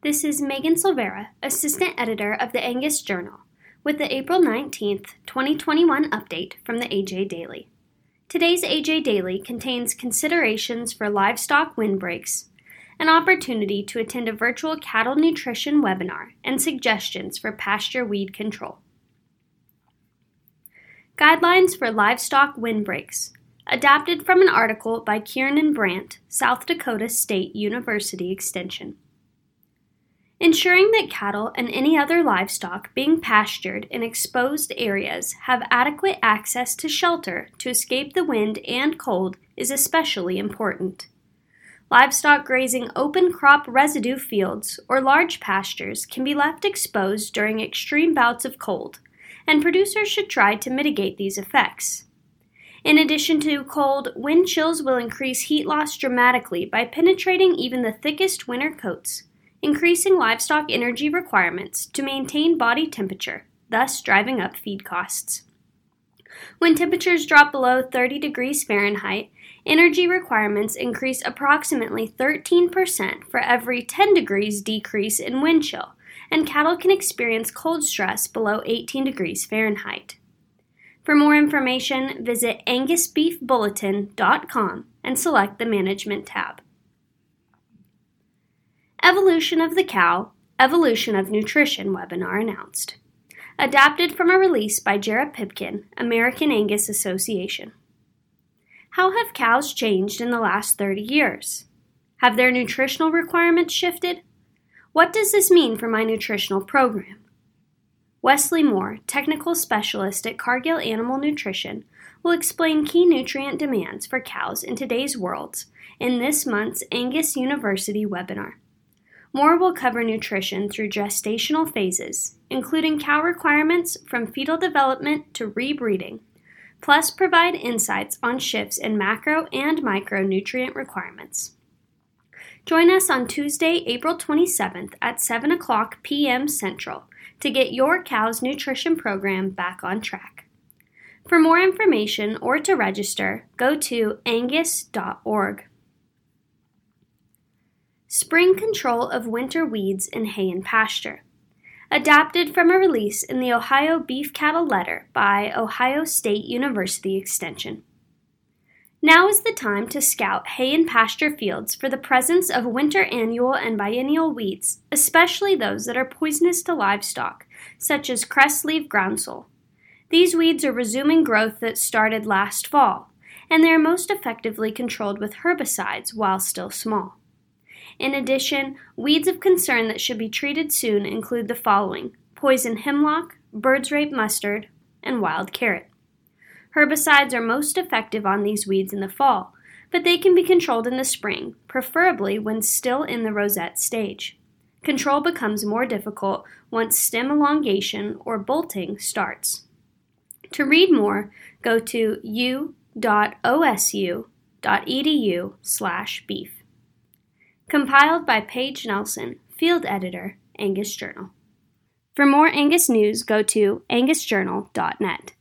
This is Megan Silveira, Assistant Editor of the Angus Journal, with the April 19th, 2021 update from the AJ Daily. Today's AJ Daily contains considerations for livestock windbreaks, an opportunity to attend a virtual cattle nutrition webinar, and suggestions for pasture weed control. Guidelines for Livestock Windbreaks, adapted from an article by Kiernan Brandt, South Dakota State University Extension. Ensuring that cattle and any other livestock being pastured in exposed areas have adequate access to shelter to escape the wind and cold is especially important. Livestock grazing open crop residue fields or large pastures can be left exposed during extreme bouts of cold and producers should try to mitigate these effects. In addition to cold, wind chills will increase heat loss dramatically by penetrating even the thickest winter coats, increasing livestock energy requirements to maintain body temperature, thus driving up feed costs. When temperatures drop below 30 degrees Fahrenheit, energy requirements increase approximately 13% for every 10 degrees decrease in wind chill, and cattle can experience cold stress below 18 degrees Fahrenheit. For more information, visit angusbeefbulletin.com and select the Management tab. Evolution of the Cow, Evolution of Nutrition webinar announced. Adapted from a release by Jarrett Pipkin, American Angus Association. How have cows changed in the last 30 years? Have their nutritional requirements shifted? What does this mean for my nutritional program? Wesley Moore, technical specialist at Cargill Animal Nutrition, will explain key nutrient demands for cows in today's world in this month's Angus University webinar. Moore will cover nutrition through gestational phases, including cow requirements from fetal development to rebreeding, plus provide insights on shifts in macro and micronutrient requirements. Join us on Tuesday, April 27th at 7 o'clock p.m. Central to get your cow's nutrition program back on track. For more information or to register, go to angus.org. Spring Control of Winter Weeds in Hay and Pasture. Adapted from a release in the Ohio Beef Cattle Letter by Ohio State University Extension. Now is the time to scout hay and pasture fields for the presence of winter annual and biennial weeds, especially those that are poisonous to livestock, such as cressleaf groundsel. These weeds are resuming growth that started last fall, and they are most effectively controlled with herbicides while still small. In addition, weeds of concern that should be treated soon include the following poison hemlock, bird's rape mustard, and wild carrot. Herbicides are most effective on these weeds in the fall, but they can be controlled in the spring, preferably when still in the rosette stage. Control becomes more difficult once stem elongation or bolting starts. To read more, go to u.osu.edu/beef. Compiled by Paige Nelson, Field Editor, Angus Journal. For more Angus news, go to angusjournal.net.